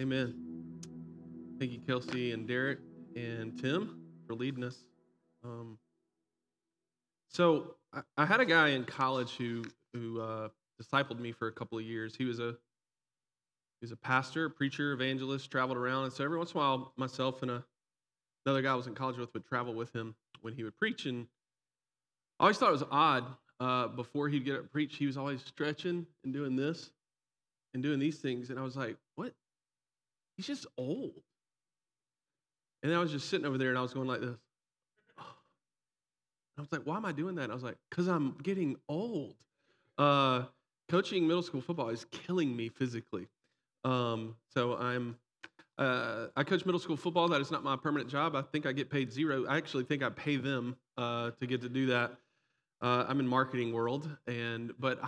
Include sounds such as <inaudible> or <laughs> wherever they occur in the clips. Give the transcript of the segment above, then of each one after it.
Amen. Thank you, Kelsey and Derek and Tim for leading us. Um, so I, I had a guy in college who who uh, discipled me for a couple of years. He was a he was a pastor, preacher, evangelist, traveled around, and so every once in a while, myself and a, another guy I was in college with would travel with him when he would preach. And I always thought it was odd. Uh, before he'd get up preach, he was always stretching and doing this and doing these things, and I was like, "What? He's just old." And I was just sitting over there, and I was going like this. I was like, "Why am I doing that?" And I was like, "Cause I'm getting old." Uh, coaching middle school football is killing me physically. Um, so I'm uh, I coach middle school football. That is not my permanent job. I think I get paid zero. I actually think I pay them uh, to get to do that. Uh, I'm in marketing world, and but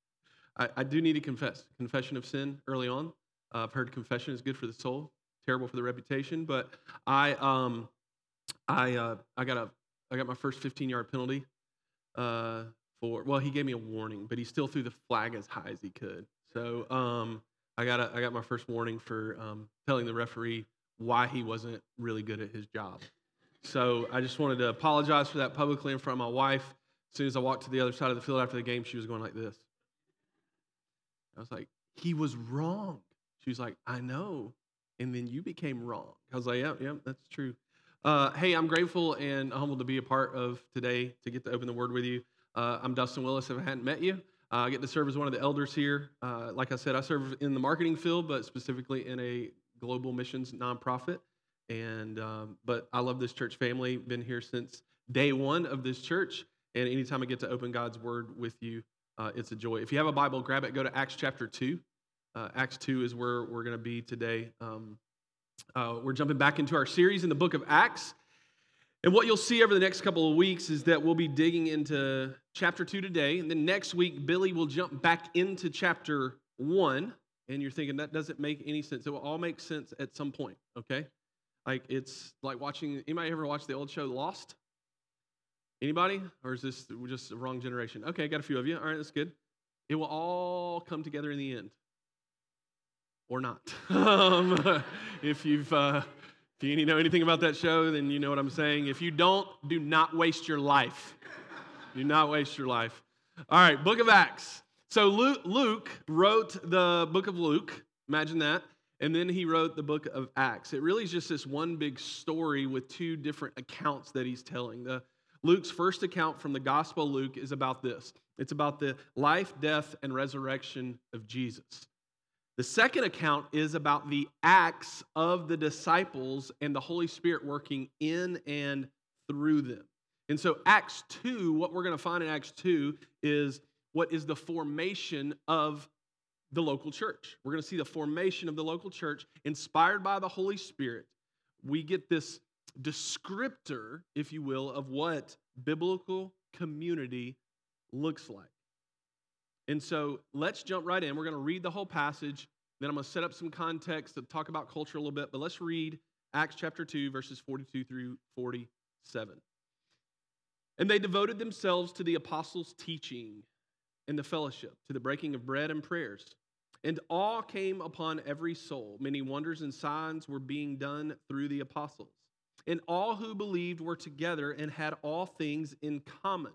<laughs> I, I, do need to confess confession of sin early on. Uh, I've heard confession is good for the soul, terrible for the reputation. But I um I uh, I got a I got my first 15 yard penalty uh, for well he gave me a warning, but he still threw the flag as high as he could. So um I got a, I got my first warning for um, telling the referee why he wasn't really good at his job. So I just wanted to apologize for that publicly in front of my wife. As soon as I walked to the other side of the field after the game, she was going like this. I was like, he was wrong. She was like, I know. And then you became wrong. I was like, yeah, yeah, that's true. Uh, hey, I'm grateful and humbled to be a part of today to get to open the word with you. Uh, I'm Dustin Willis. If I hadn't met you, uh, I get to serve as one of the elders here. Uh, like I said, I serve in the marketing field, but specifically in a global missions nonprofit. And um, but I love this church family. Been here since day one of this church, and anytime I get to open God's word with you, uh, it's a joy. If you have a Bible, grab it. Go to Acts chapter two. Uh, Acts two is where we're going to be today. Um, uh, we're jumping back into our series in the book of Acts. And what you'll see over the next couple of weeks is that we'll be digging into chapter two today. And then next week, Billy will jump back into chapter one. And you're thinking, that doesn't make any sense. It will all make sense at some point, okay? Like it's like watching, anybody ever watch the old show Lost? Anybody? Or is this just the wrong generation? Okay, I got a few of you. All right, that's good. It will all come together in the end. Or not. <laughs> um, if you've uh, if you know anything about that show, then you know what I'm saying. If you don't, do not waste your life. do not waste your life. All right, Book of Acts. So Luke, Luke wrote the book of Luke. Imagine that. And then he wrote the book of Acts. It really is just this one big story with two different accounts that he's telling. The Luke's first account from the Gospel of Luke is about this. It's about the life, death, and resurrection of Jesus. The second account is about the acts of the disciples and the Holy Spirit working in and through them. And so, Acts 2, what we're going to find in Acts 2 is what is the formation of the local church. We're going to see the formation of the local church inspired by the Holy Spirit. We get this descriptor, if you will, of what biblical community looks like. And so let's jump right in. We're going to read the whole passage. Then I'm going to set up some context to talk about culture a little bit. But let's read Acts chapter 2, verses 42 through 47. And they devoted themselves to the apostles' teaching and the fellowship, to the breaking of bread and prayers. And awe came upon every soul. Many wonders and signs were being done through the apostles. And all who believed were together and had all things in common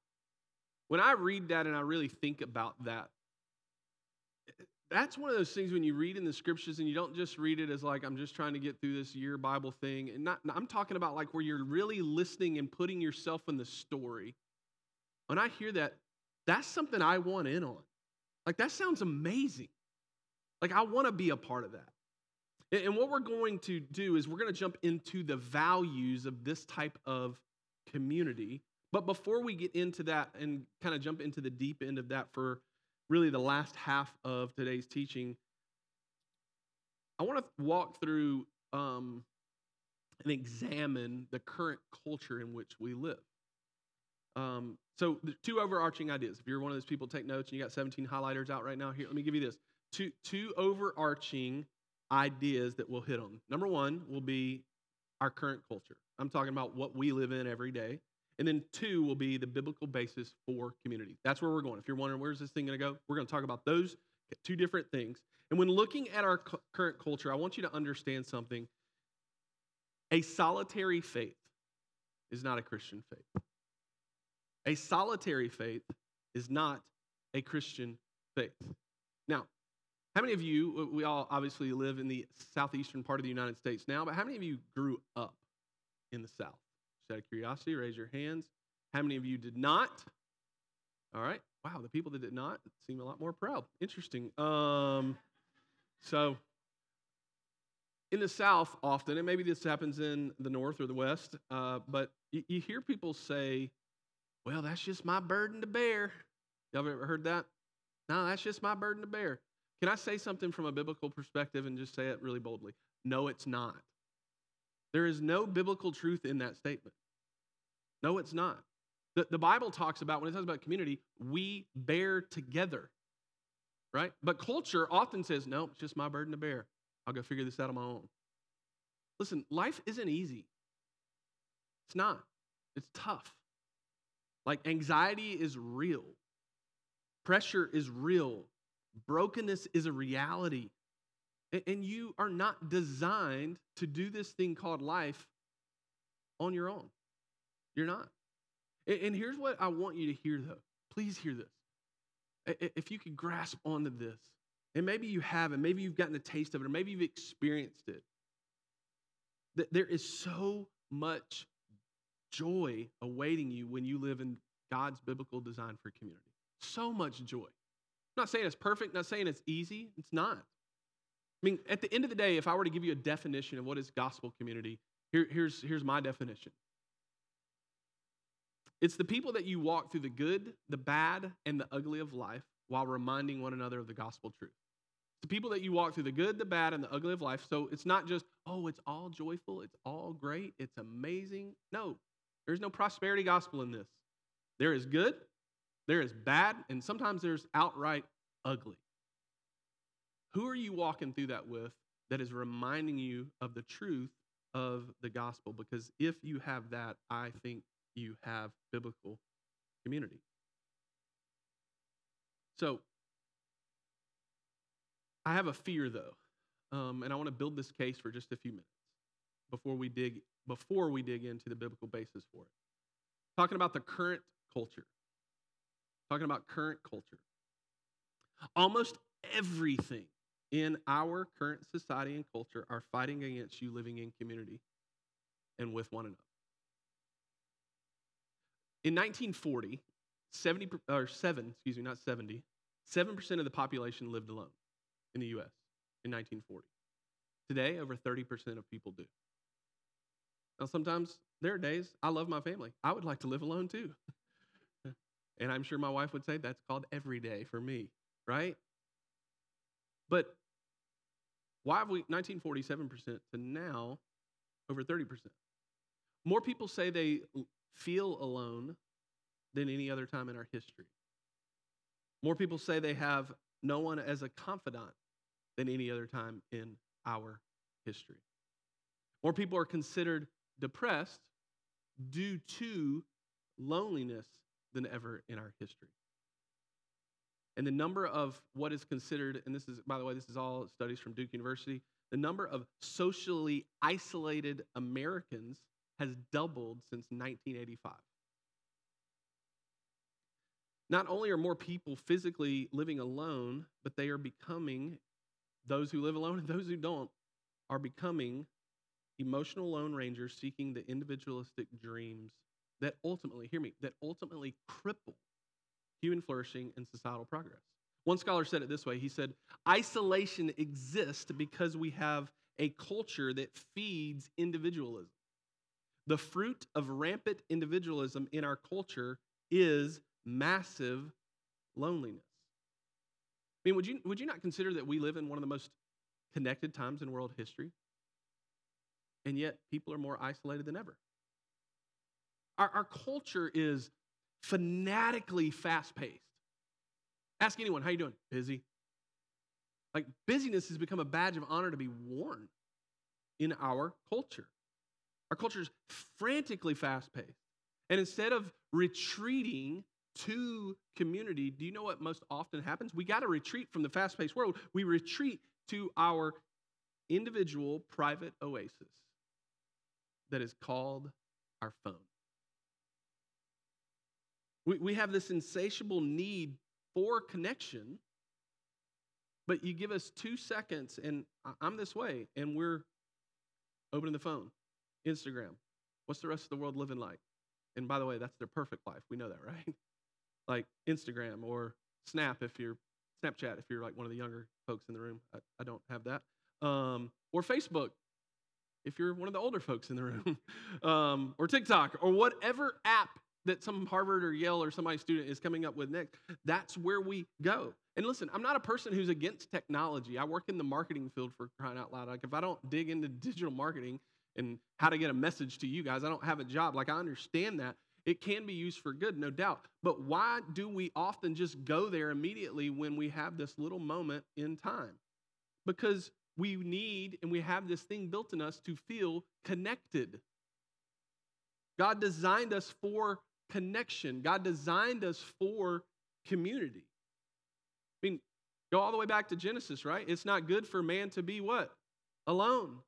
when I read that and I really think about that, that's one of those things when you read in the scriptures and you don't just read it as like I'm just trying to get through this year Bible thing and not I'm talking about like where you're really listening and putting yourself in the story. When I hear that, that's something I want in on. Like that sounds amazing. Like I want to be a part of that. And what we're going to do is we're going to jump into the values of this type of community but before we get into that and kind of jump into the deep end of that for really the last half of today's teaching, I want to walk through um, and examine the current culture in which we live. Um, so, two overarching ideas. If you're one of those people, take notes and you got 17 highlighters out right now, here, let me give you this. Two, two overarching ideas that we'll hit on. Number one will be our current culture. I'm talking about what we live in every day. And then two will be the biblical basis for community. That's where we're going. If you're wondering where's this thing going to go, we're going to talk about those two different things. And when looking at our cu- current culture, I want you to understand something. A solitary faith is not a Christian faith. A solitary faith is not a Christian faith. Now, how many of you, we all obviously live in the southeastern part of the United States now, but how many of you grew up in the South? Out of curiosity, raise your hands. How many of you did not? All right. Wow, the people that did not seem a lot more proud. Interesting. Um, so, in the South, often, and maybe this happens in the North or the West, uh, but you, you hear people say, well, that's just my burden to bear. Y'all ever heard that? No, that's just my burden to bear. Can I say something from a biblical perspective and just say it really boldly? No, it's not. There is no biblical truth in that statement. No, it's not. The, the Bible talks about, when it talks about community, we bear together, right? But culture often says, no, it's just my burden to bear. I'll go figure this out on my own. Listen, life isn't easy. It's not. It's tough. Like anxiety is real, pressure is real, brokenness is a reality. And you are not designed to do this thing called life on your own. You're not. And here's what I want you to hear, though. Please hear this. If you could grasp onto this, and maybe you haven't, maybe you've gotten a taste of it, or maybe you've experienced it, that there is so much joy awaiting you when you live in God's biblical design for community. So much joy. I'm not saying it's perfect, not saying it's easy. It's not. I mean, at the end of the day, if I were to give you a definition of what is gospel community, here, here's, here's my definition it's the people that you walk through the good, the bad, and the ugly of life while reminding one another of the gospel truth. It's the people that you walk through the good, the bad, and the ugly of life. So it's not just, oh, it's all joyful, it's all great, it's amazing. No, there's no prosperity gospel in this. There is good, there is bad, and sometimes there's outright ugly. Who are you walking through that with that is reminding you of the truth of the gospel? Because if you have that, I think you have biblical community. So, I have a fear though, um, and I want to build this case for just a few minutes before we dig before we dig into the biblical basis for it. Talking about the current culture. Talking about current culture. Almost everything in our current society and culture are fighting against you living in community and with one another. In 1940, 70 or 7, excuse me, not 70, 7% of the population lived alone in the US in 1940. Today, over 30% of people do. Now, sometimes there are days I love my family. I would like to live alone too. <laughs> and I'm sure my wife would say that's called every day for me, right? But why have we 1947% to now over 30%? More people say they feel alone than any other time in our history. More people say they have no one as a confidant than any other time in our history. More people are considered depressed due to loneliness than ever in our history. And the number of what is considered, and this is, by the way, this is all studies from Duke University, the number of socially isolated Americans has doubled since 1985. Not only are more people physically living alone, but they are becoming, those who live alone and those who don't, are becoming emotional lone rangers seeking the individualistic dreams that ultimately, hear me, that ultimately cripple human flourishing and societal progress. One scholar said it this way he said, Isolation exists because we have a culture that feeds individualism. The fruit of rampant individualism in our culture is massive loneliness. I mean, would you, would you not consider that we live in one of the most connected times in world history? And yet, people are more isolated than ever. Our, our culture is fanatically fast paced. Ask anyone, how you doing? Busy. Like busyness has become a badge of honor to be worn in our culture. Our culture is frantically fast paced. And instead of retreating to community, do you know what most often happens? We got to retreat from the fast paced world. We retreat to our individual private oasis that is called our phone. We, we have this insatiable need for connection, but you give us two seconds, and I'm this way, and we're opening the phone, Instagram. What's the rest of the world living like? And by the way, that's their perfect life. We know that, <laughs> right? like Instagram or Snap if you're Snapchat if you're like one of the younger folks in the room. I, I don't have that. Um, or Facebook if you're one of the older folks in the room. <laughs> um, or TikTok or whatever app that some Harvard or Yale or somebody student is coming up with next. That's where we go. And listen, I'm not a person who's against technology. I work in the marketing field for crying out loud. Like if I don't dig into digital marketing and how to get a message to you guys, I don't have a job. Like I understand that. It can be used for good, no doubt. But why do we often just go there immediately when we have this little moment in time? Because we need and we have this thing built in us to feel connected. God designed us for connection. God designed us for community. I mean, go all the way back to Genesis, right? It's not good for man to be what? Alone.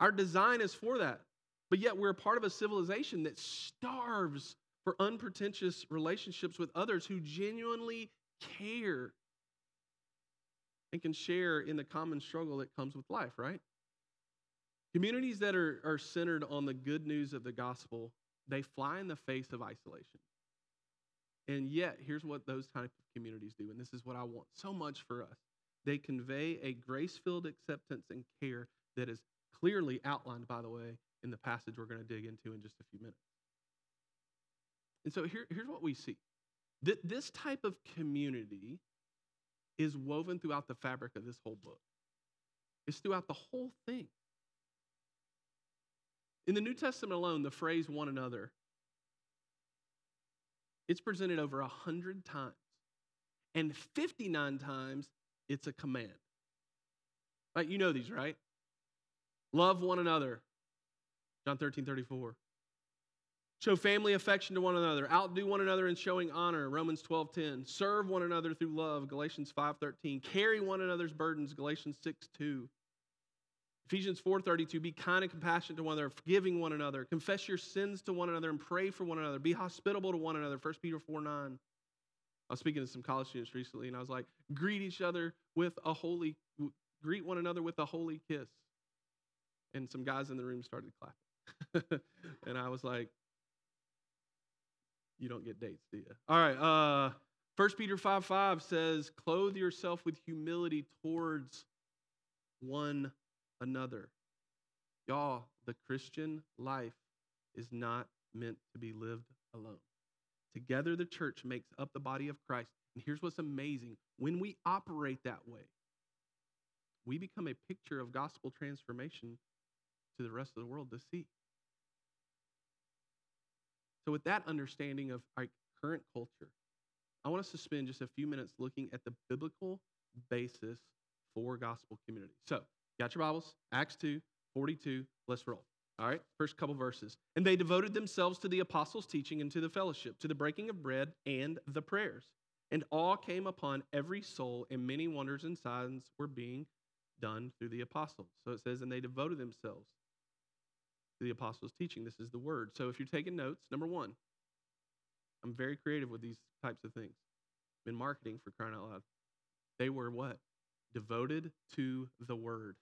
Our design is for that. But yet we're a part of a civilization that starves for unpretentious relationships with others who genuinely care and can share in the common struggle that comes with life, right? Communities that are, are centered on the good news of the gospel they fly in the face of isolation. And yet, here's what those type of communities do, and this is what I want so much for us. They convey a grace filled acceptance and care that is clearly outlined, by the way, in the passage we're going to dig into in just a few minutes. And so here, here's what we see Th- this type of community is woven throughout the fabric of this whole book, it's throughout the whole thing. In the New Testament alone, the phrase one another, it's presented over 100 times. And 59 times, it's a command. Right? You know these, right? Love one another. John 13, 34. Show family affection to one another. Outdo one another in showing honor. Romans 12, 10. Serve one another through love. Galatians 5, 13. Carry one another's burdens. Galatians 6, 2. Ephesians 4:32 be kind and compassionate to one another, forgiving one another, confess your sins to one another and pray for one another. Be hospitable to one another. 1 Peter 4:9. I was speaking to some college students recently and I was like, greet each other with a holy greet one another with a holy kiss. And some guys in the room started clapping. <laughs> and I was like, you don't get dates, do you? All right, uh 1 Peter 5 5 says, Clothe yourself with humility towards one another. Y'all, the Christian life is not meant to be lived alone. Together, the church makes up the body of Christ. And here's what's amazing when we operate that way, we become a picture of gospel transformation to the rest of the world to see. So, with that understanding of our current culture, I want us to spend just a few minutes looking at the biblical basis for gospel community. So, Got your Bibles? Acts 2, 42. Let's roll. All right, first couple verses. And they devoted themselves to the apostles' teaching and to the fellowship, to the breaking of bread and the prayers. And all came upon every soul, and many wonders and signs were being done through the apostles. So it says, and they devoted themselves the apostles' teaching. This is the word. So if you're taking notes, number one, I'm very creative with these types of things. In marketing for crying out loud. They were what? devoted to the word.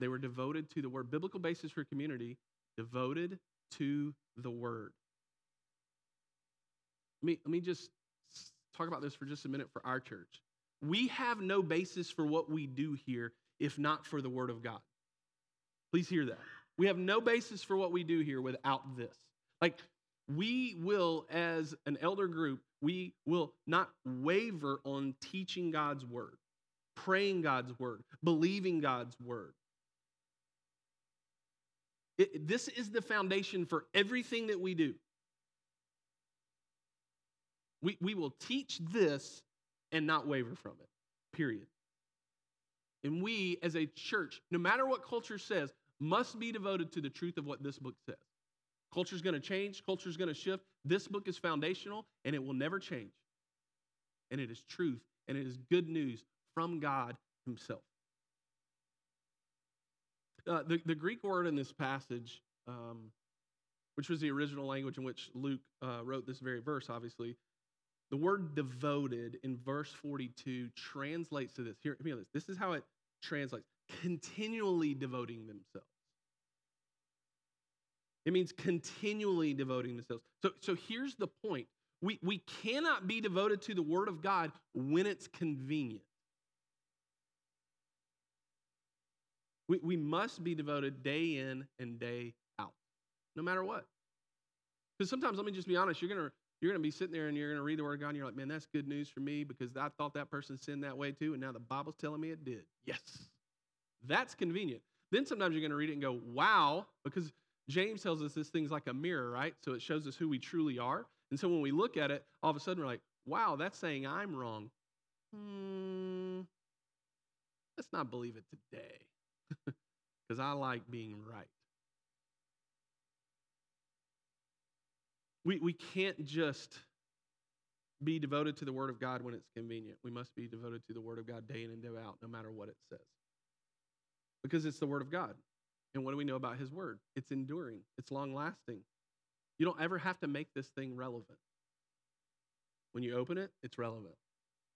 They were devoted to the word. Biblical basis for community, devoted to the word. Let me, let me just talk about this for just a minute for our church. We have no basis for what we do here if not for the word of God. Please hear that. We have no basis for what we do here without this. Like, we will, as an elder group, we will not waver on teaching God's word. praying God's word, believing God's word. It, this is the foundation for everything that we do. We, we will teach this and not waver from it, period. And we, as a church, no matter what culture says, must be devoted to the truth of what this book says. Culture is going to change, culture is going to shift. This book is foundational and it will never change. And it is truth and it is good news from God Himself. Uh, the, the Greek word in this passage, um, which was the original language in which Luke uh, wrote this very verse, obviously, the word devoted in verse 42 translates to this. Here, hear this. This is how it translates continually devoting themselves. It means continually devoting themselves. So, so here's the point we, we cannot be devoted to the Word of God when it's convenient. We, we must be devoted day in and day out, no matter what. Because sometimes, let me just be honest, you're going to you're going to be sitting there and you're going to read the Word of God and you're like, man, that's good news for me because I thought that person sinned that way too, and now the Bible's telling me it did. Yes. That's convenient. Then sometimes you're going to read it and go, wow, because James tells us this thing's like a mirror, right? So it shows us who we truly are. And so when we look at it, all of a sudden we're like, wow, that's saying I'm wrong. Hmm, let's not believe it today <laughs> because I like being right. We, we can't just be devoted to the Word of God when it's convenient. We must be devoted to the Word of God day in and day out, no matter what it says. Because it's the Word of God. And what do we know about His Word? It's enduring, it's long lasting. You don't ever have to make this thing relevant. When you open it, it's relevant.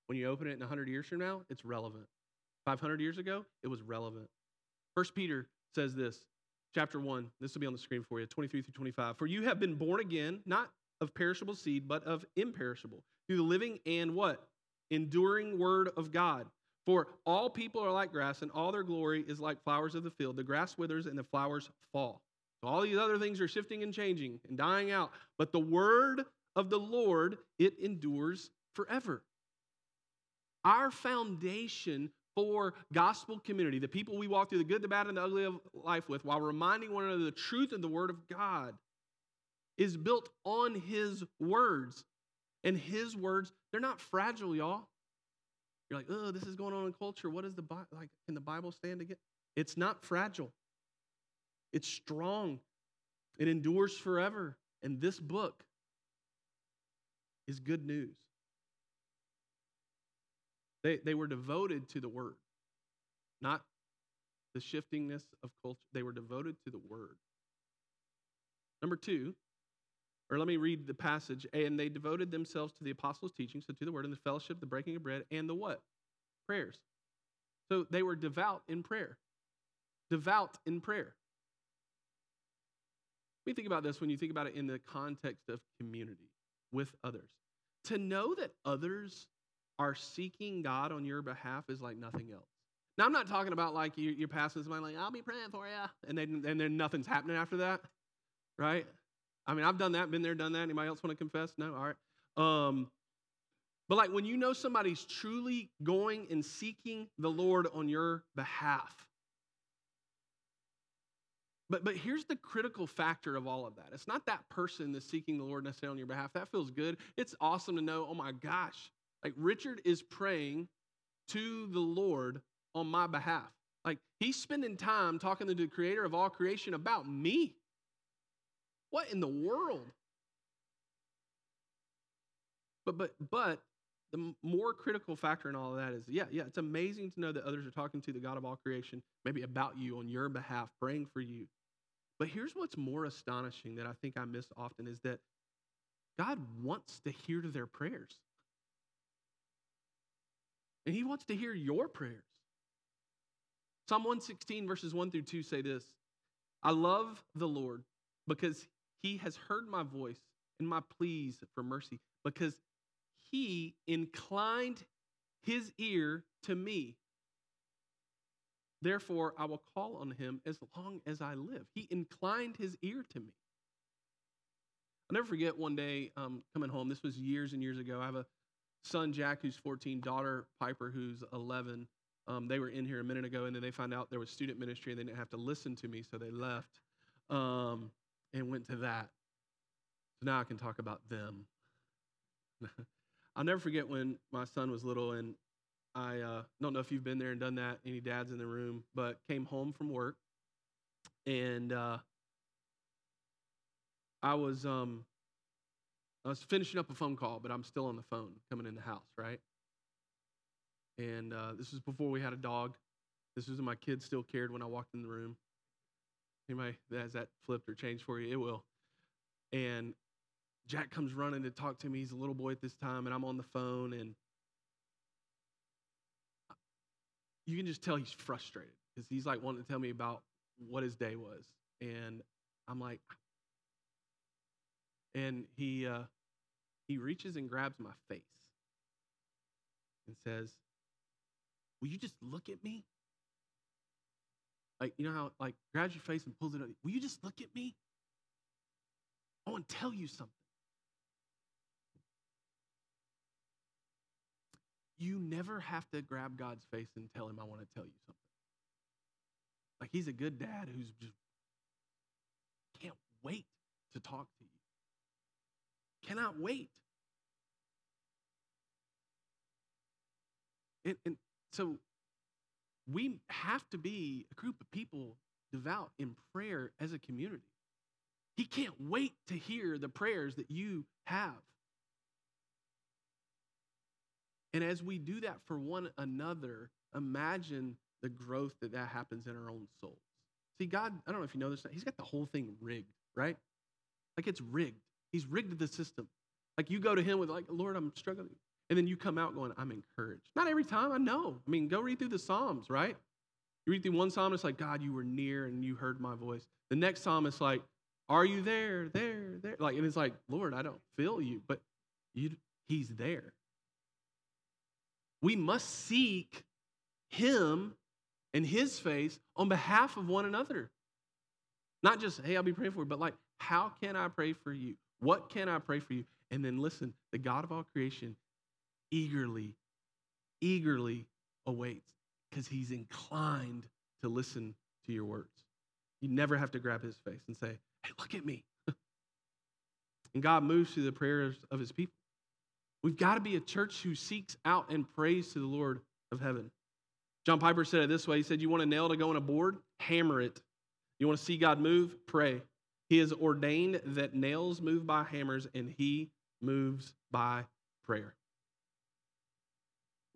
When you open it in 100 years from now, it's relevant. 500 years ago, it was relevant. First Peter says this, chapter 1. This will be on the screen for you, 23 through 25. For you have been born again, not of perishable seed, but of imperishable, through the living and what? Enduring word of God. For all people are like grass, and all their glory is like flowers of the field. The grass withers and the flowers fall. So all these other things are shifting and changing and dying out. But the word of the Lord, it endures forever. Our foundation for gospel community, the people we walk through the good, the bad, and the ugly of life with, while reminding one another the truth of the word of God, is built on his words. And his words, they're not fragile, y'all. You're like, oh, this is going on in culture. What is the Bible like? Can the Bible stand again? It's not fragile. It's strong. It endures forever. And this book is good news. They, they were devoted to the word, not the shiftingness of culture. They were devoted to the word. Number two, or let me read the passage. And they devoted themselves to the apostles' teaching, so to the word and the fellowship, the breaking of bread, and the what? Prayers. So they were devout in prayer. Devout in prayer. We think about this when you think about it in the context of community with others. To know that others are seeking God on your behalf is like nothing else. Now, I'm not talking about like you, you're passing somebody like, I'll be praying for you, and then, and then nothing's happening after that, right? I mean, I've done that, been there, done that. Anybody else want to confess? No? All right. Um, but like when you know somebody's truly going and seeking the Lord on your behalf, but, but here's the critical factor of all of that. It's not that person that's seeking the Lord necessarily on your behalf. That feels good. It's awesome to know, oh my gosh, like Richard is praying to the Lord on my behalf. Like he's spending time talking to the creator of all creation about me. What in the world? But but but the more critical factor in all of that is yeah, yeah, it's amazing to know that others are talking to the God of all creation, maybe about you on your behalf, praying for you. But here's what's more astonishing that I think I miss often is that God wants to hear their prayers. And He wants to hear your prayers. Psalm 116, verses 1 through 2 say this I love the Lord because He has heard my voice and my pleas for mercy, because He inclined His ear to me. Therefore, I will call on him as long as I live. He inclined his ear to me. I'll never forget one day um, coming home. This was years and years ago. I have a son, Jack, who's 14, daughter, Piper, who's 11. Um, they were in here a minute ago, and then they found out there was student ministry, and they didn't have to listen to me, so they left um, and went to that. So now I can talk about them. <laughs> I'll never forget when my son was little, and I uh, don't know if you've been there and done that, any dads in the room, but came home from work, and uh, I was um, I was finishing up a phone call, but I'm still on the phone coming in the house, right? And uh, this was before we had a dog. This was when my kids still cared when I walked in the room. Anybody has that flipped or changed for you? It will. And Jack comes running to talk to me. He's a little boy at this time, and I'm on the phone, and you can just tell he's frustrated because he's like wanting to tell me about what his day was. And I'm like, and he uh, he reaches and grabs my face and says, Will you just look at me? Like, you know how, like, grabs your face and pulls it up. Will you just look at me? I want to tell you something. You never have to grab God's face and tell him, I want to tell you something. Like, he's a good dad who's just can't wait to talk to you. Cannot wait. And, and so we have to be a group of people devout in prayer as a community. He can't wait to hear the prayers that you have. And as we do that for one another, imagine the growth that that happens in our own souls. See, God, I don't know if you know this, He's got the whole thing rigged, right? Like it's rigged. He's rigged the system. Like you go to Him with, like, Lord, I'm struggling. And then you come out going, I'm encouraged. Not every time, I know. I mean, go read through the Psalms, right? You read through one psalm, it's like, God, you were near and you heard my voice. The next psalm is like, Are you there, there, there? Like, and it's like, Lord, I don't feel you, but you, He's there. We must seek Him and His face on behalf of one another. Not just, hey, I'll be praying for you, but like, how can I pray for you? What can I pray for you? And then listen, the God of all creation eagerly, eagerly awaits because he's inclined to listen to your words. You never have to grab his face and say, hey, look at me. <laughs> and God moves through the prayers of his people. We've got to be a church who seeks out and prays to the Lord of heaven. John Piper said it this way He said, You want a nail to go on a board? Hammer it. You want to see God move? Pray. He has ordained that nails move by hammers and he moves by prayer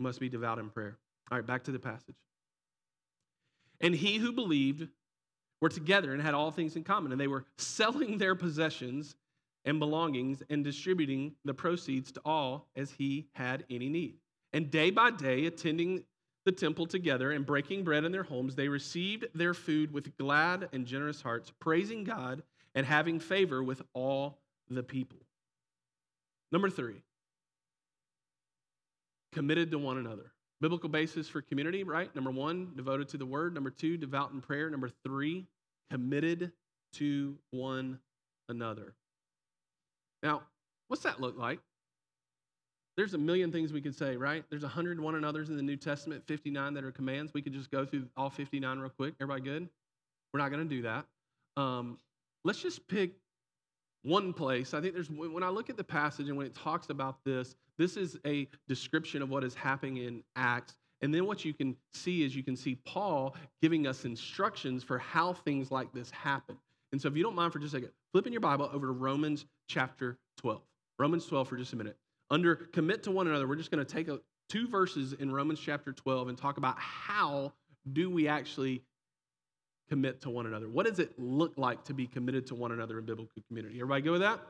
must be devout in prayer. All right, back to the passage. And he who believed were together and had all things in common, and they were selling their possessions and belongings and distributing the proceeds to all as he had any need. And day by day, attending the temple together and breaking bread in their homes, they received their food with glad and generous hearts, praising God and having favor with all the people. Number three, committed to one another. Biblical basis for community, right? Number one, devoted to the word. Number two, devout in prayer. Number three, committed to one another. Now, what's that look like? There's a million things we could say, right? There's 100 one another's in the New Testament, 59 that are commands. We could just go through all 59 real quick. Everybody good? We're not going to do that. Um, let's just pick one place. I think there's, when I look at the passage and when it talks about this, this is a description of what is happening in Acts. And then what you can see is you can see Paul giving us instructions for how things like this happen. And so if you don't mind for just a second, flipping your Bible over to Romans chapter 12. Romans 12 for just a minute. Under commit to one another, we're just going to take a, two verses in Romans chapter 12 and talk about how do we actually commit to one another? What does it look like to be committed to one another in biblical community? Everybody go with that?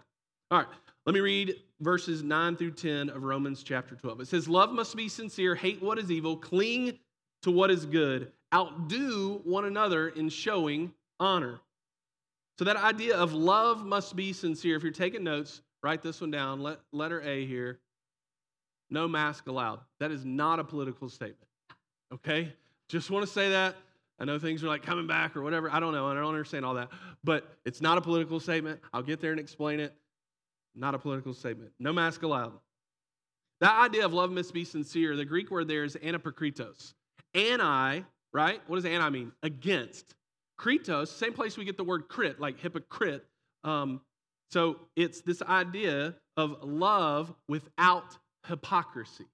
All right, let me read verses 9 through 10 of Romans chapter 12. It says, Love must be sincere, hate what is evil, cling to what is good, outdo one another in showing honor. So, that idea of love must be sincere. If you're taking notes, write this one down. Let, letter A here no mask allowed. That is not a political statement. Okay? Just want to say that. I know things are like coming back or whatever. I don't know. I don't understand all that. But it's not a political statement. I'll get there and explain it. Not a political statement. No mask allowed. That idea of love must be sincere, the Greek word there is anapokritos. Anti, right? What does anti mean? Against. Kritos, same place we get the word crit, like hypocrite. Um, so it's this idea of love without hypocrisy.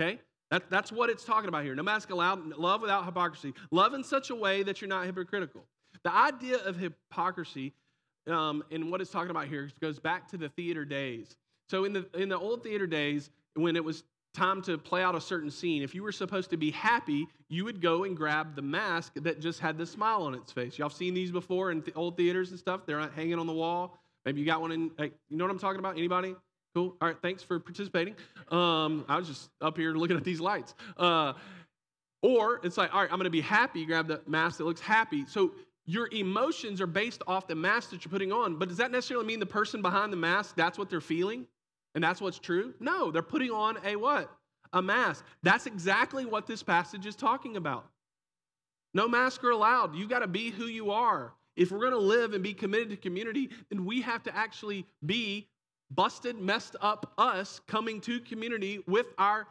Okay? That, that's what it's talking about here. No mask allowed, love without hypocrisy. Love in such a way that you're not hypocritical. The idea of hypocrisy um, and what it's talking about here goes back to the theater days. So in the in the old theater days, when it was time to play out a certain scene, if you were supposed to be happy, you would go and grab the mask that just had the smile on its face. Y'all seen these before in the old theaters and stuff? They're hanging on the wall. Maybe you got one in. Like, you know what I'm talking about? Anybody? Cool. All right. Thanks for participating. Um, I was just up here looking at these lights. Uh, or it's like, all right, I'm going to be happy. Grab the mask that looks happy. So your emotions are based off the mask that you're putting on. But does that necessarily mean the person behind the mask, that's what they're feeling? And that's what's true? No, they're putting on a what? A mask. That's exactly what this passage is talking about. No mask are allowed. You've got to be who you are. If we're going to live and be committed to community, then we have to actually be busted, messed up us coming to community with our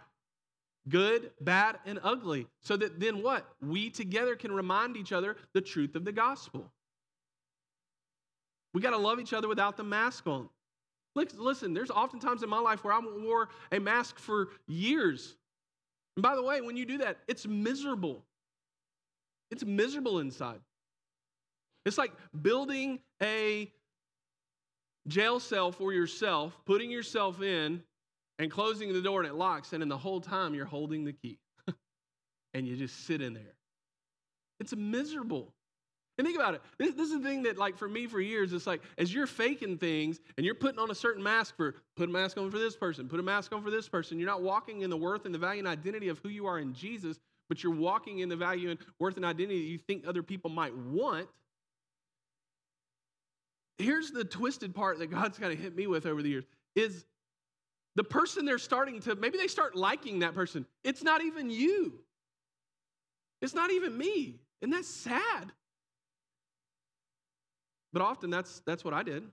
good, bad, and ugly. So that then what? We together can remind each other the truth of the gospel. We got to love each other without the mask on. Listen, there's oftentimes in my life where I wore a mask for years. And by the way, when you do that, it's miserable. It's miserable inside. It's like building a jail cell for yourself, putting yourself in, and closing the door and it locks, and in the whole time you're holding the key. <laughs> and you just sit in there. It's miserable. And think about it. This, this, is the thing that, like, for me for years, it's like as you're faking things and you're putting on a certain mask for put a mask on for this person, put a mask on for this person, you're not walking in the worth and the value and identity of who you are in Jesus, but you're walking in the value and worth and identity that you think other people might want. Here's the twisted part that God's kind of hit me with over the years is the person they're starting to, maybe they start liking that person. It's not even you. It's not even me. And that's sad. But often that's that's what I did.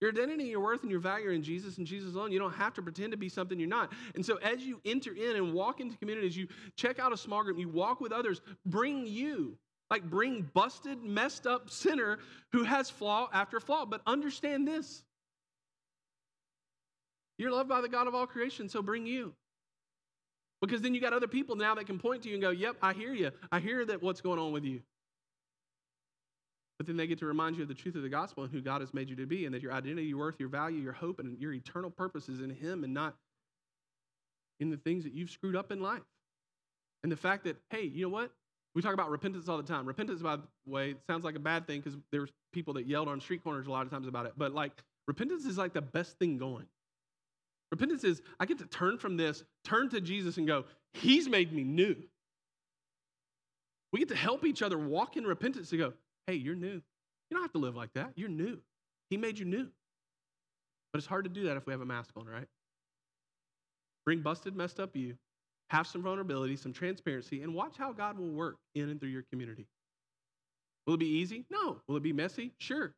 Your identity, your worth, and your value are in Jesus and Jesus alone. You don't have to pretend to be something you're not. And so, as you enter in and walk into communities, you check out a small group, you walk with others, bring you, like bring busted, messed up sinner who has flaw after flaw. But understand this you're loved by the God of all creation, so bring you. Because then you got other people now that can point to you and go, Yep, I hear you. I hear that what's going on with you. But then they get to remind you of the truth of the gospel and who God has made you to be, and that your identity, your worth, your value, your hope, and your eternal purpose is in Him and not in the things that you've screwed up in life. And the fact that, hey, you know what? We talk about repentance all the time. Repentance, by the way, sounds like a bad thing because there's people that yelled on street corners a lot of times about it. But like, repentance is like the best thing going. Repentance is I get to turn from this, turn to Jesus, and go, He's made me new. We get to help each other walk in repentance to go, Hey, you're new. You don't have to live like that. You're new. He made you new. But it's hard to do that if we have a mask on, right? Bring busted, messed up you, have some vulnerability, some transparency, and watch how God will work in and through your community. Will it be easy? No. Will it be messy? Sure.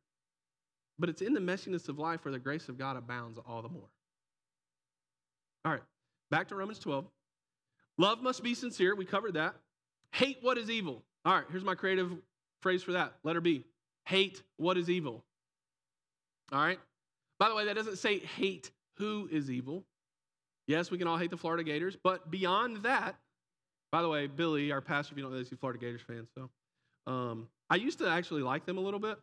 But it's in the messiness of life where the grace of God abounds all the more. All right, back to Romans 12. Love must be sincere. We covered that. Hate what is evil. All right, here's my creative phrase for that. Letter B. Hate what is evil. All right? By the way, that doesn't say hate who is evil. Yes, we can all hate the Florida Gators, but beyond that, by the way, Billy, our pastor, if you don't know this, he's Florida Gators fan. So um, I used to actually like them a little bit.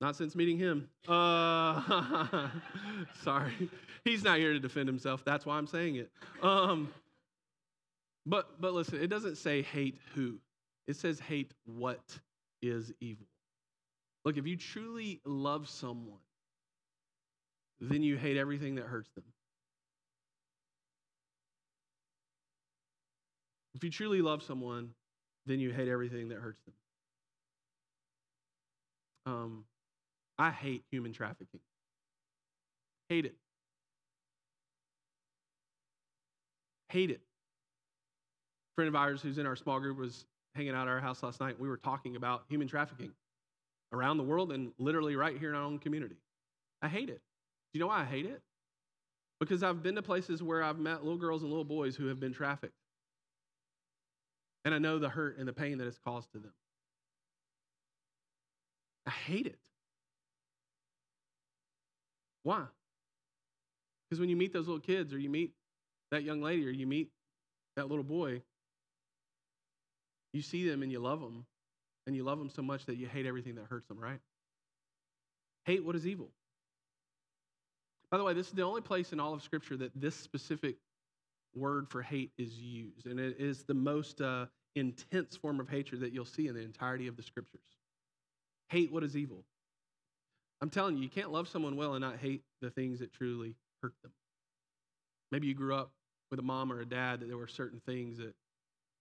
Not since meeting him. Uh, <laughs> sorry. He's not here to defend himself. That's why I'm saying it. Um, but, but listen, it doesn't say hate who, it says hate what is evil. Look, if you truly love someone, then you hate everything that hurts them. If you truly love someone, then you hate everything that hurts them. Um, I hate human trafficking. Hate it. Hate it. A friend of ours who's in our small group was hanging out at our house last night. We were talking about human trafficking around the world and literally right here in our own community. I hate it. Do you know why I hate it? Because I've been to places where I've met little girls and little boys who have been trafficked. And I know the hurt and the pain that it's caused to them. I hate it. Why? Because when you meet those little kids, or you meet that young lady, or you meet that little boy, you see them and you love them, and you love them so much that you hate everything that hurts them, right? Hate what is evil. By the way, this is the only place in all of Scripture that this specific word for hate is used, and it is the most uh, intense form of hatred that you'll see in the entirety of the Scriptures. Hate what is evil. I'm telling you, you can't love someone well and not hate the things that truly hurt them. Maybe you grew up with a mom or a dad that there were certain things that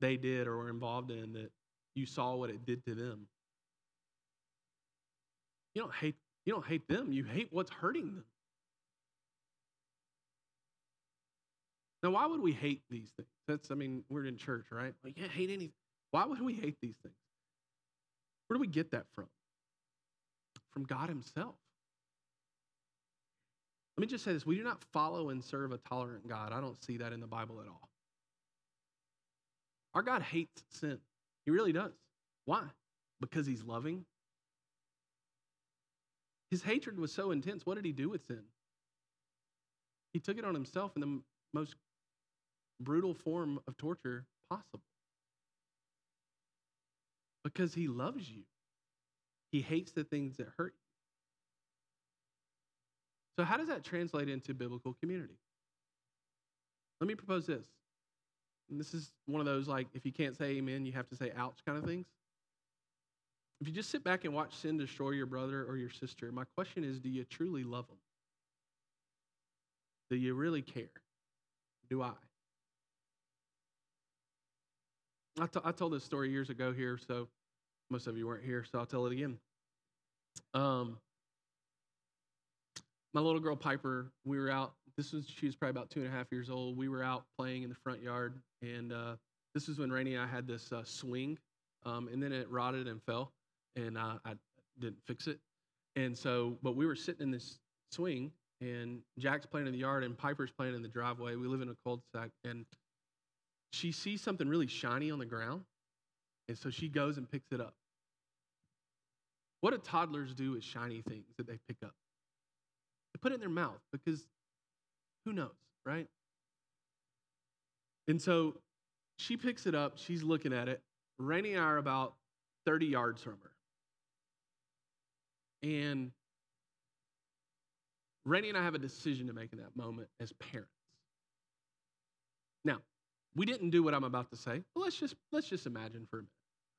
they did or were involved in that you saw what it did to them. You don't hate you don't hate them, you hate what's hurting them. Now, why would we hate these things? That's, I mean, we're in church, right? We can't hate anything. Why would we hate these things? Where do we get that from? From God Himself. Let me just say this we do not follow and serve a tolerant God. I don't see that in the Bible at all. Our God hates sin, He really does. Why? Because He's loving. His hatred was so intense. What did He do with sin? He took it on Himself in the most brutal form of torture possible. Because He loves you, He hates the things that hurt you. So, how does that translate into biblical community? Let me propose this. And this is one of those, like, if you can't say amen, you have to say ouch kind of things. If you just sit back and watch sin destroy your brother or your sister, my question is do you truly love them? Do you really care? Do I? I, t- I told this story years ago here, so most of you weren't here, so I'll tell it again. Um, my little girl Piper, we were out. This was she was probably about two and a half years old. We were out playing in the front yard, and uh, this was when Rainey and I had this uh, swing, um, and then it rotted and fell, and uh, I didn't fix it. And so, but we were sitting in this swing, and Jack's playing in the yard, and Piper's playing in the driveway. We live in a cul-de-sac, and she sees something really shiny on the ground, and so she goes and picks it up. What do toddlers do with shiny things that they pick up? They put it in their mouth because who knows, right? And so she picks it up, she's looking at it. Rainey and I are about 30 yards from her. And Rainey and I have a decision to make in that moment as parents. Now, we didn't do what I'm about to say, but let's just let's just imagine for a minute.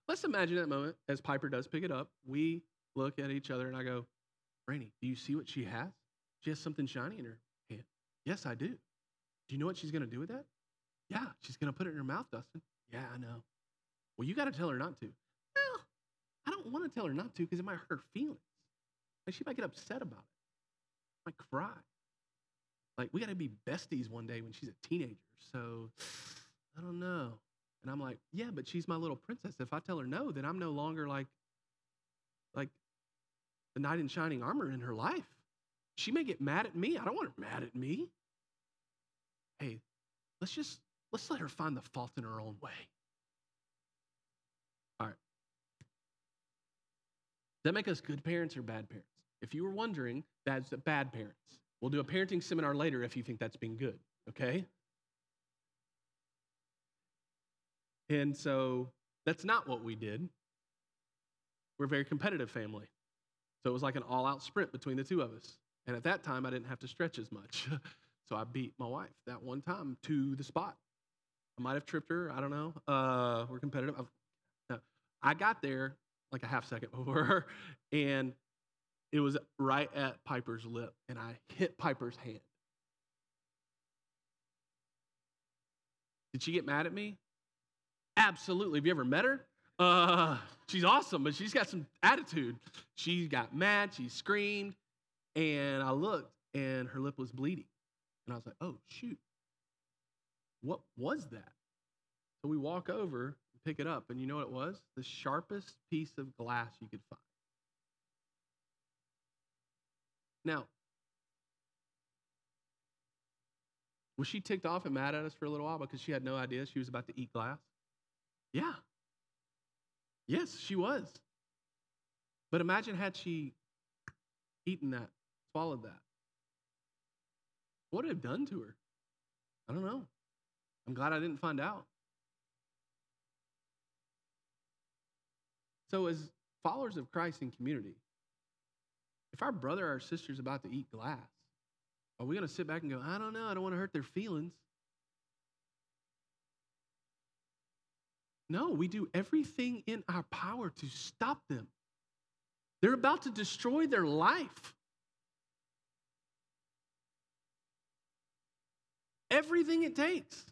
Let's imagine that moment as Piper does pick it up. We look at each other and I go, Rainey, do you see what she has? She has something shiny in her hand. Yes, I do. Do you know what she's going to do with that? Yeah, she's going to put it in her mouth, Dustin. Yeah, I know. Well, you got to tell her not to. Well, I don't want to tell her not to because it might hurt her feelings. Like she might get upset about it. Might cry. Like we got to be besties one day when she's a teenager. So I don't know. And I'm like, yeah, but she's my little princess. If I tell her no, then I'm no longer like, like the knight in shining armor in her life. She may get mad at me. I don't want her mad at me. Hey, let's just let's let her find the fault in her own way. All right. Does that make us good parents or bad parents? If you were wondering, that's bad parents. We'll do a parenting seminar later if you think that's being good, okay? And so that's not what we did. We're a very competitive family. So it was like an all out sprint between the two of us. And at that time, I didn't have to stretch as much. <laughs> so I beat my wife that one time to the spot. I might have tripped her. I don't know. Uh, we're competitive. No. I got there like a half second <laughs> before her, and it was right at Piper's lip, and I hit Piper's hand. Did she get mad at me? Absolutely. Have you ever met her? Uh, she's awesome, but she's got some attitude. She got mad, she screamed, and I looked and her lip was bleeding. And I was like, oh, shoot. What was that? So we walk over pick it up, and you know what it was? The sharpest piece of glass you could find. Now, was she ticked off and mad at us for a little while because she had no idea she was about to eat glass? Yeah. Yes, she was. But imagine had she eaten that, swallowed that. What would it have done to her? I don't know. I'm glad I didn't find out. So, as followers of Christ in community, if our brother or sister is about to eat glass, are we going to sit back and go, I don't know, I don't want to hurt their feelings? No, we do everything in our power to stop them. They're about to destroy their life. Everything it takes.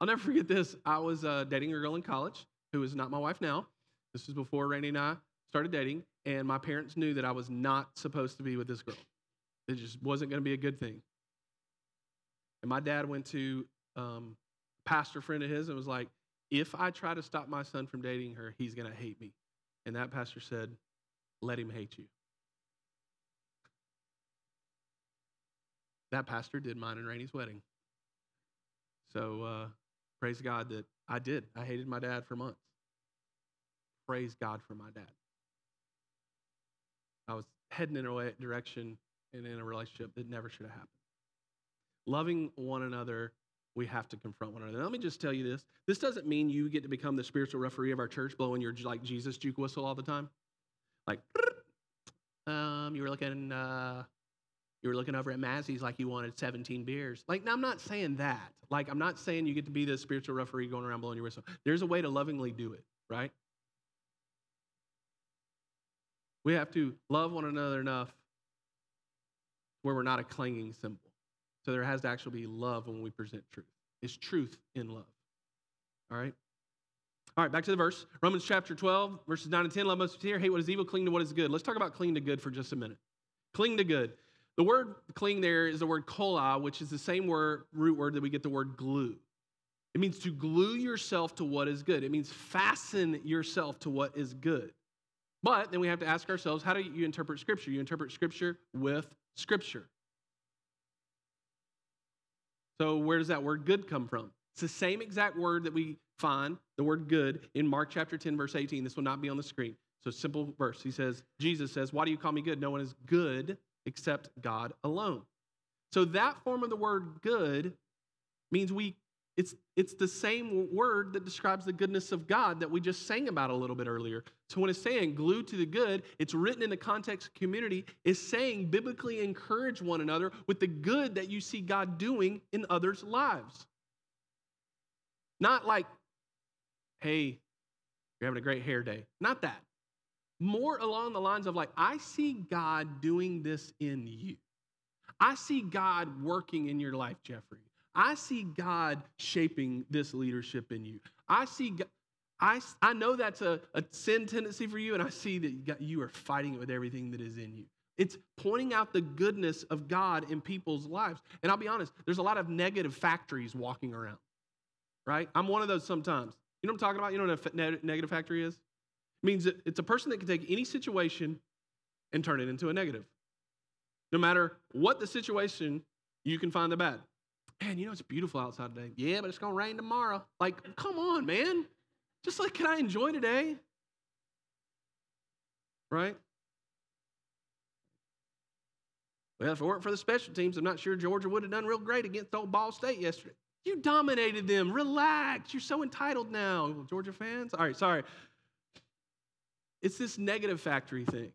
I'll never forget this. I was uh, dating a girl in college who is not my wife now. This was before Rainey and I started dating, and my parents knew that I was not supposed to be with this girl. It just wasn't going to be a good thing. And my dad went to um, pastor friend of his and was like, if I try to stop my son from dating her, he's going to hate me. And that pastor said, let him hate you. That pastor did mine and Rainey's wedding. So uh, praise God that I did. I hated my dad for months. Praise God for my dad. I was heading in a direction and in a relationship that never should have happened. Loving one another, we have to confront one another. Let me just tell you this. This doesn't mean you get to become the spiritual referee of our church, blowing your like Jesus juke whistle all the time. Like, <laughs> um, you were looking, uh, you were looking over at Mazzy's like you wanted 17 beers. Like, now I'm not saying that. Like, I'm not saying you get to be the spiritual referee going around blowing your whistle. There's a way to lovingly do it, right? We have to love one another enough where we're not a clanging cymbal. So there has to actually be love when we present truth. It's truth in love. All right? All right, back to the verse. Romans chapter 12, verses 9 and 10. Love must fear, hate what is evil, cling to what is good. Let's talk about cling to good for just a minute. Cling to good. The word cling there is the word kola, which is the same word, root word that we get the word glue. It means to glue yourself to what is good. It means fasten yourself to what is good. But then we have to ask ourselves how do you interpret Scripture? You interpret Scripture with Scripture. So, where does that word good come from? It's the same exact word that we find, the word good, in Mark chapter 10, verse 18. This will not be on the screen. So, simple verse. He says, Jesus says, Why do you call me good? No one is good except God alone. So, that form of the word good means we it's, it's the same word that describes the goodness of God that we just sang about a little bit earlier. So when it's saying glued to the good, it's written in the context of community, is saying biblically encourage one another with the good that you see God doing in others' lives. Not like, hey, you're having a great hair day. Not that. More along the lines of like, I see God doing this in you. I see God working in your life, Jeffrey. I see God shaping this leadership in you. I see, I, I know that's a, a sin tendency for you, and I see that you got, you are fighting it with everything that is in you. It's pointing out the goodness of God in people's lives. And I'll be honest, there's a lot of negative factories walking around, right? I'm one of those sometimes. You know what I'm talking about? You know what a negative factory is? It means it's a person that can take any situation and turn it into a negative. No matter what the situation, you can find the bad man, you know it's beautiful outside today. Yeah, but it's gonna rain tomorrow. Like, come on, man. Just like, can I enjoy today? Right? Well, if it weren't for the special teams, I'm not sure Georgia would have done real great against old Ball State yesterday. You dominated them. Relax. You're so entitled now, Georgia fans. All right, sorry. It's this negative factory thing.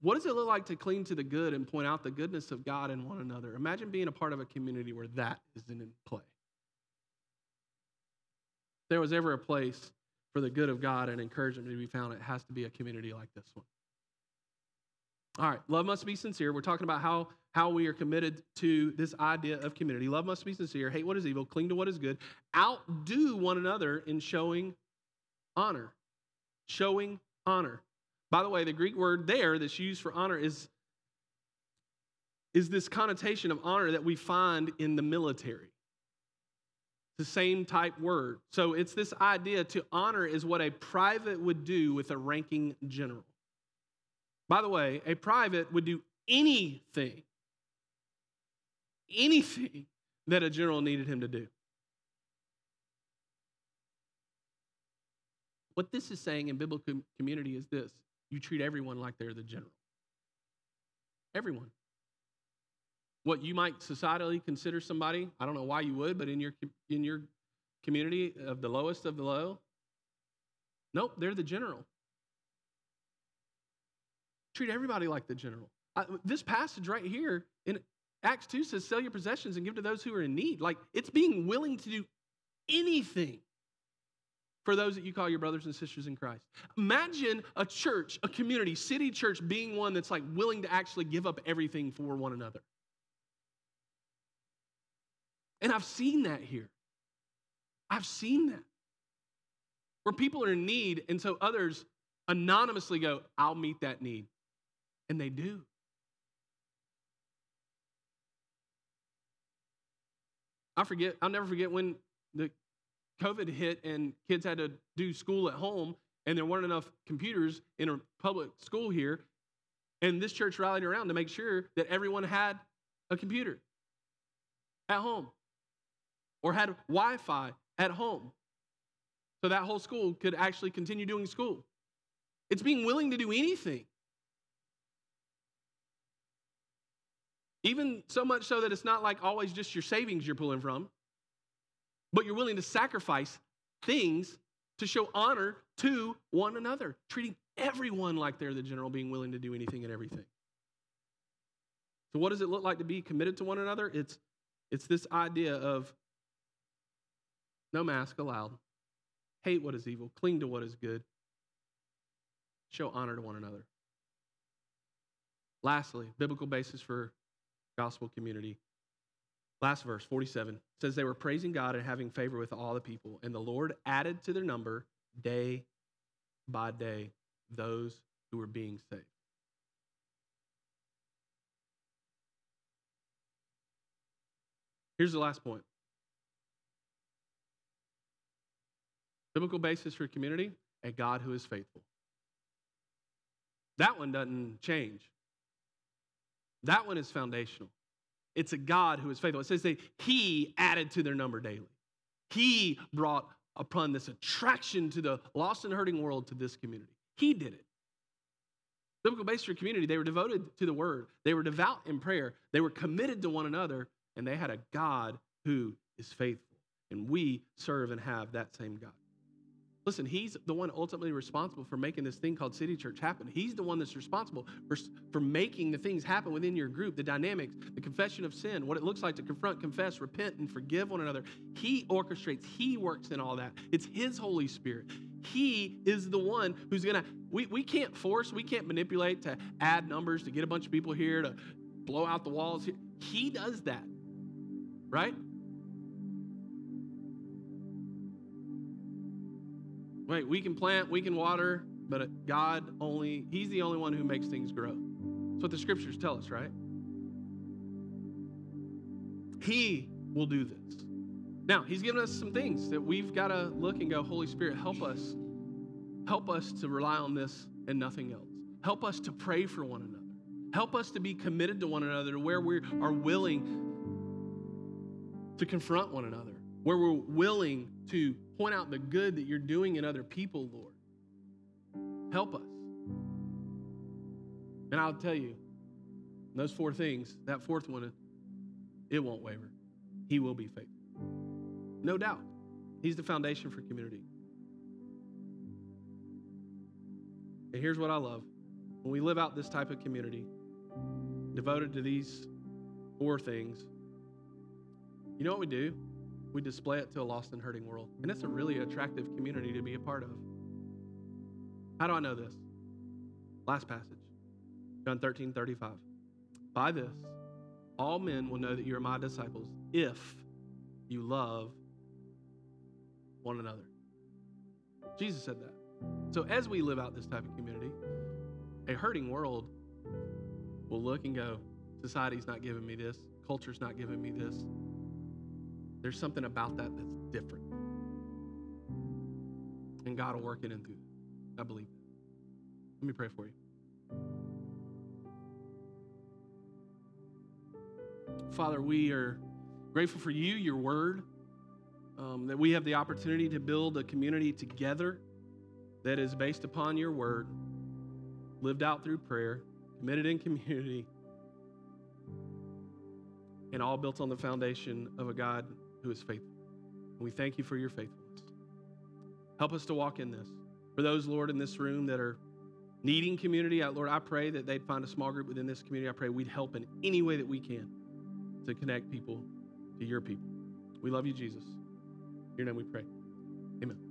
What does it look like to cling to the good and point out the goodness of God in one another? Imagine being a part of a community where that isn't in play. If there was ever a place for the good of God and encouragement to be found, it has to be a community like this one. All right, love must be sincere. We're talking about how, how we are committed to this idea of community. Love must be sincere, hate what is evil, cling to what is good, outdo one another in showing honor. Showing honor. By the way, the Greek word there that's used for honor is, is this connotation of honor that we find in the military. The same type word. So it's this idea to honor is what a private would do with a ranking general. By the way, a private would do anything, anything that a general needed him to do. What this is saying in biblical community is this you treat everyone like they're the general. Everyone. What you might societally consider somebody, I don't know why you would, but in your, in your community of the lowest of the low, nope, they're the general. Treat everybody like the general. I, this passage right here in Acts 2 says, Sell your possessions and give to those who are in need. Like it's being willing to do anything for those that you call your brothers and sisters in Christ. Imagine a church, a community, city church being one that's like willing to actually give up everything for one another. And I've seen that here. I've seen that. Where people are in need, and so others anonymously go, I'll meet that need. And they do. I forget, I'll never forget when COVID hit and kids had to do school at home and there weren't enough computers in a public school here. And this church rallied around to make sure that everyone had a computer at home or had Wi Fi at home so that whole school could actually continue doing school. It's being willing to do anything. Even so much so that it's not like always just your savings you're pulling from, but you're willing to sacrifice things to show honor to one another, treating everyone like they're the general, being willing to do anything and everything. So, what does it look like to be committed to one another? It's, it's this idea of no mask allowed, hate what is evil, cling to what is good, show honor to one another. Lastly, biblical basis for gospel community. Last verse, 47, says they were praising God and having favor with all the people, and the Lord added to their number day by day those who were being saved. Here's the last point biblical basis for community a God who is faithful. That one doesn't change. That one is foundational. It's a God who is faithful. It says that He added to their number daily. He brought upon this attraction to the lost and hurting world to this community. He did it. Biblical base for community, they were devoted to the word. They were devout in prayer. They were committed to one another, and they had a God who is faithful. And we serve and have that same God. Listen, he's the one ultimately responsible for making this thing called City Church happen. He's the one that's responsible for, for making the things happen within your group, the dynamics, the confession of sin, what it looks like to confront, confess, repent, and forgive one another. He orchestrates, He works in all that. It's His Holy Spirit. He is the one who's to, we, we can't force, we can't manipulate to add numbers, to get a bunch of people here, to blow out the walls. He does that, right? Wait, we can plant, we can water, but God only, He's the only one who makes things grow. That's what the scriptures tell us, right? He will do this. Now, He's given us some things that we've got to look and go, Holy Spirit, help us. Help us to rely on this and nothing else. Help us to pray for one another. Help us to be committed to one another to where we are willing to confront one another, where we're willing to point out the good that you're doing in other people, Lord. Help us. And I'll tell you, those four things, that fourth one, it won't waver. He will be faithful. No doubt. He's the foundation for community. And here's what I love when we live out this type of community, devoted to these four things, you know what we do? We display it to a lost and hurting world. And it's a really attractive community to be a part of. How do I know this? Last passage, John 13, 35. By this, all men will know that you are my disciples if you love one another. Jesus said that. So as we live out this type of community, a hurting world will look and go, society's not giving me this, culture's not giving me this, there's something about that that's different. And God will work it in through I believe Let me pray for you. Father, we are grateful for you, your word, um, that we have the opportunity to build a community together. that is based upon your word, lived out through prayer, committed in community, and all built on the foundation of a God who is faithful. And we thank you for your faithfulness. Help us to walk in this. For those, Lord, in this room that are needing community, Lord, I pray that they'd find a small group within this community. I pray we'd help in any way that we can to connect people to your people. We love you, Jesus. In your name we pray. Amen.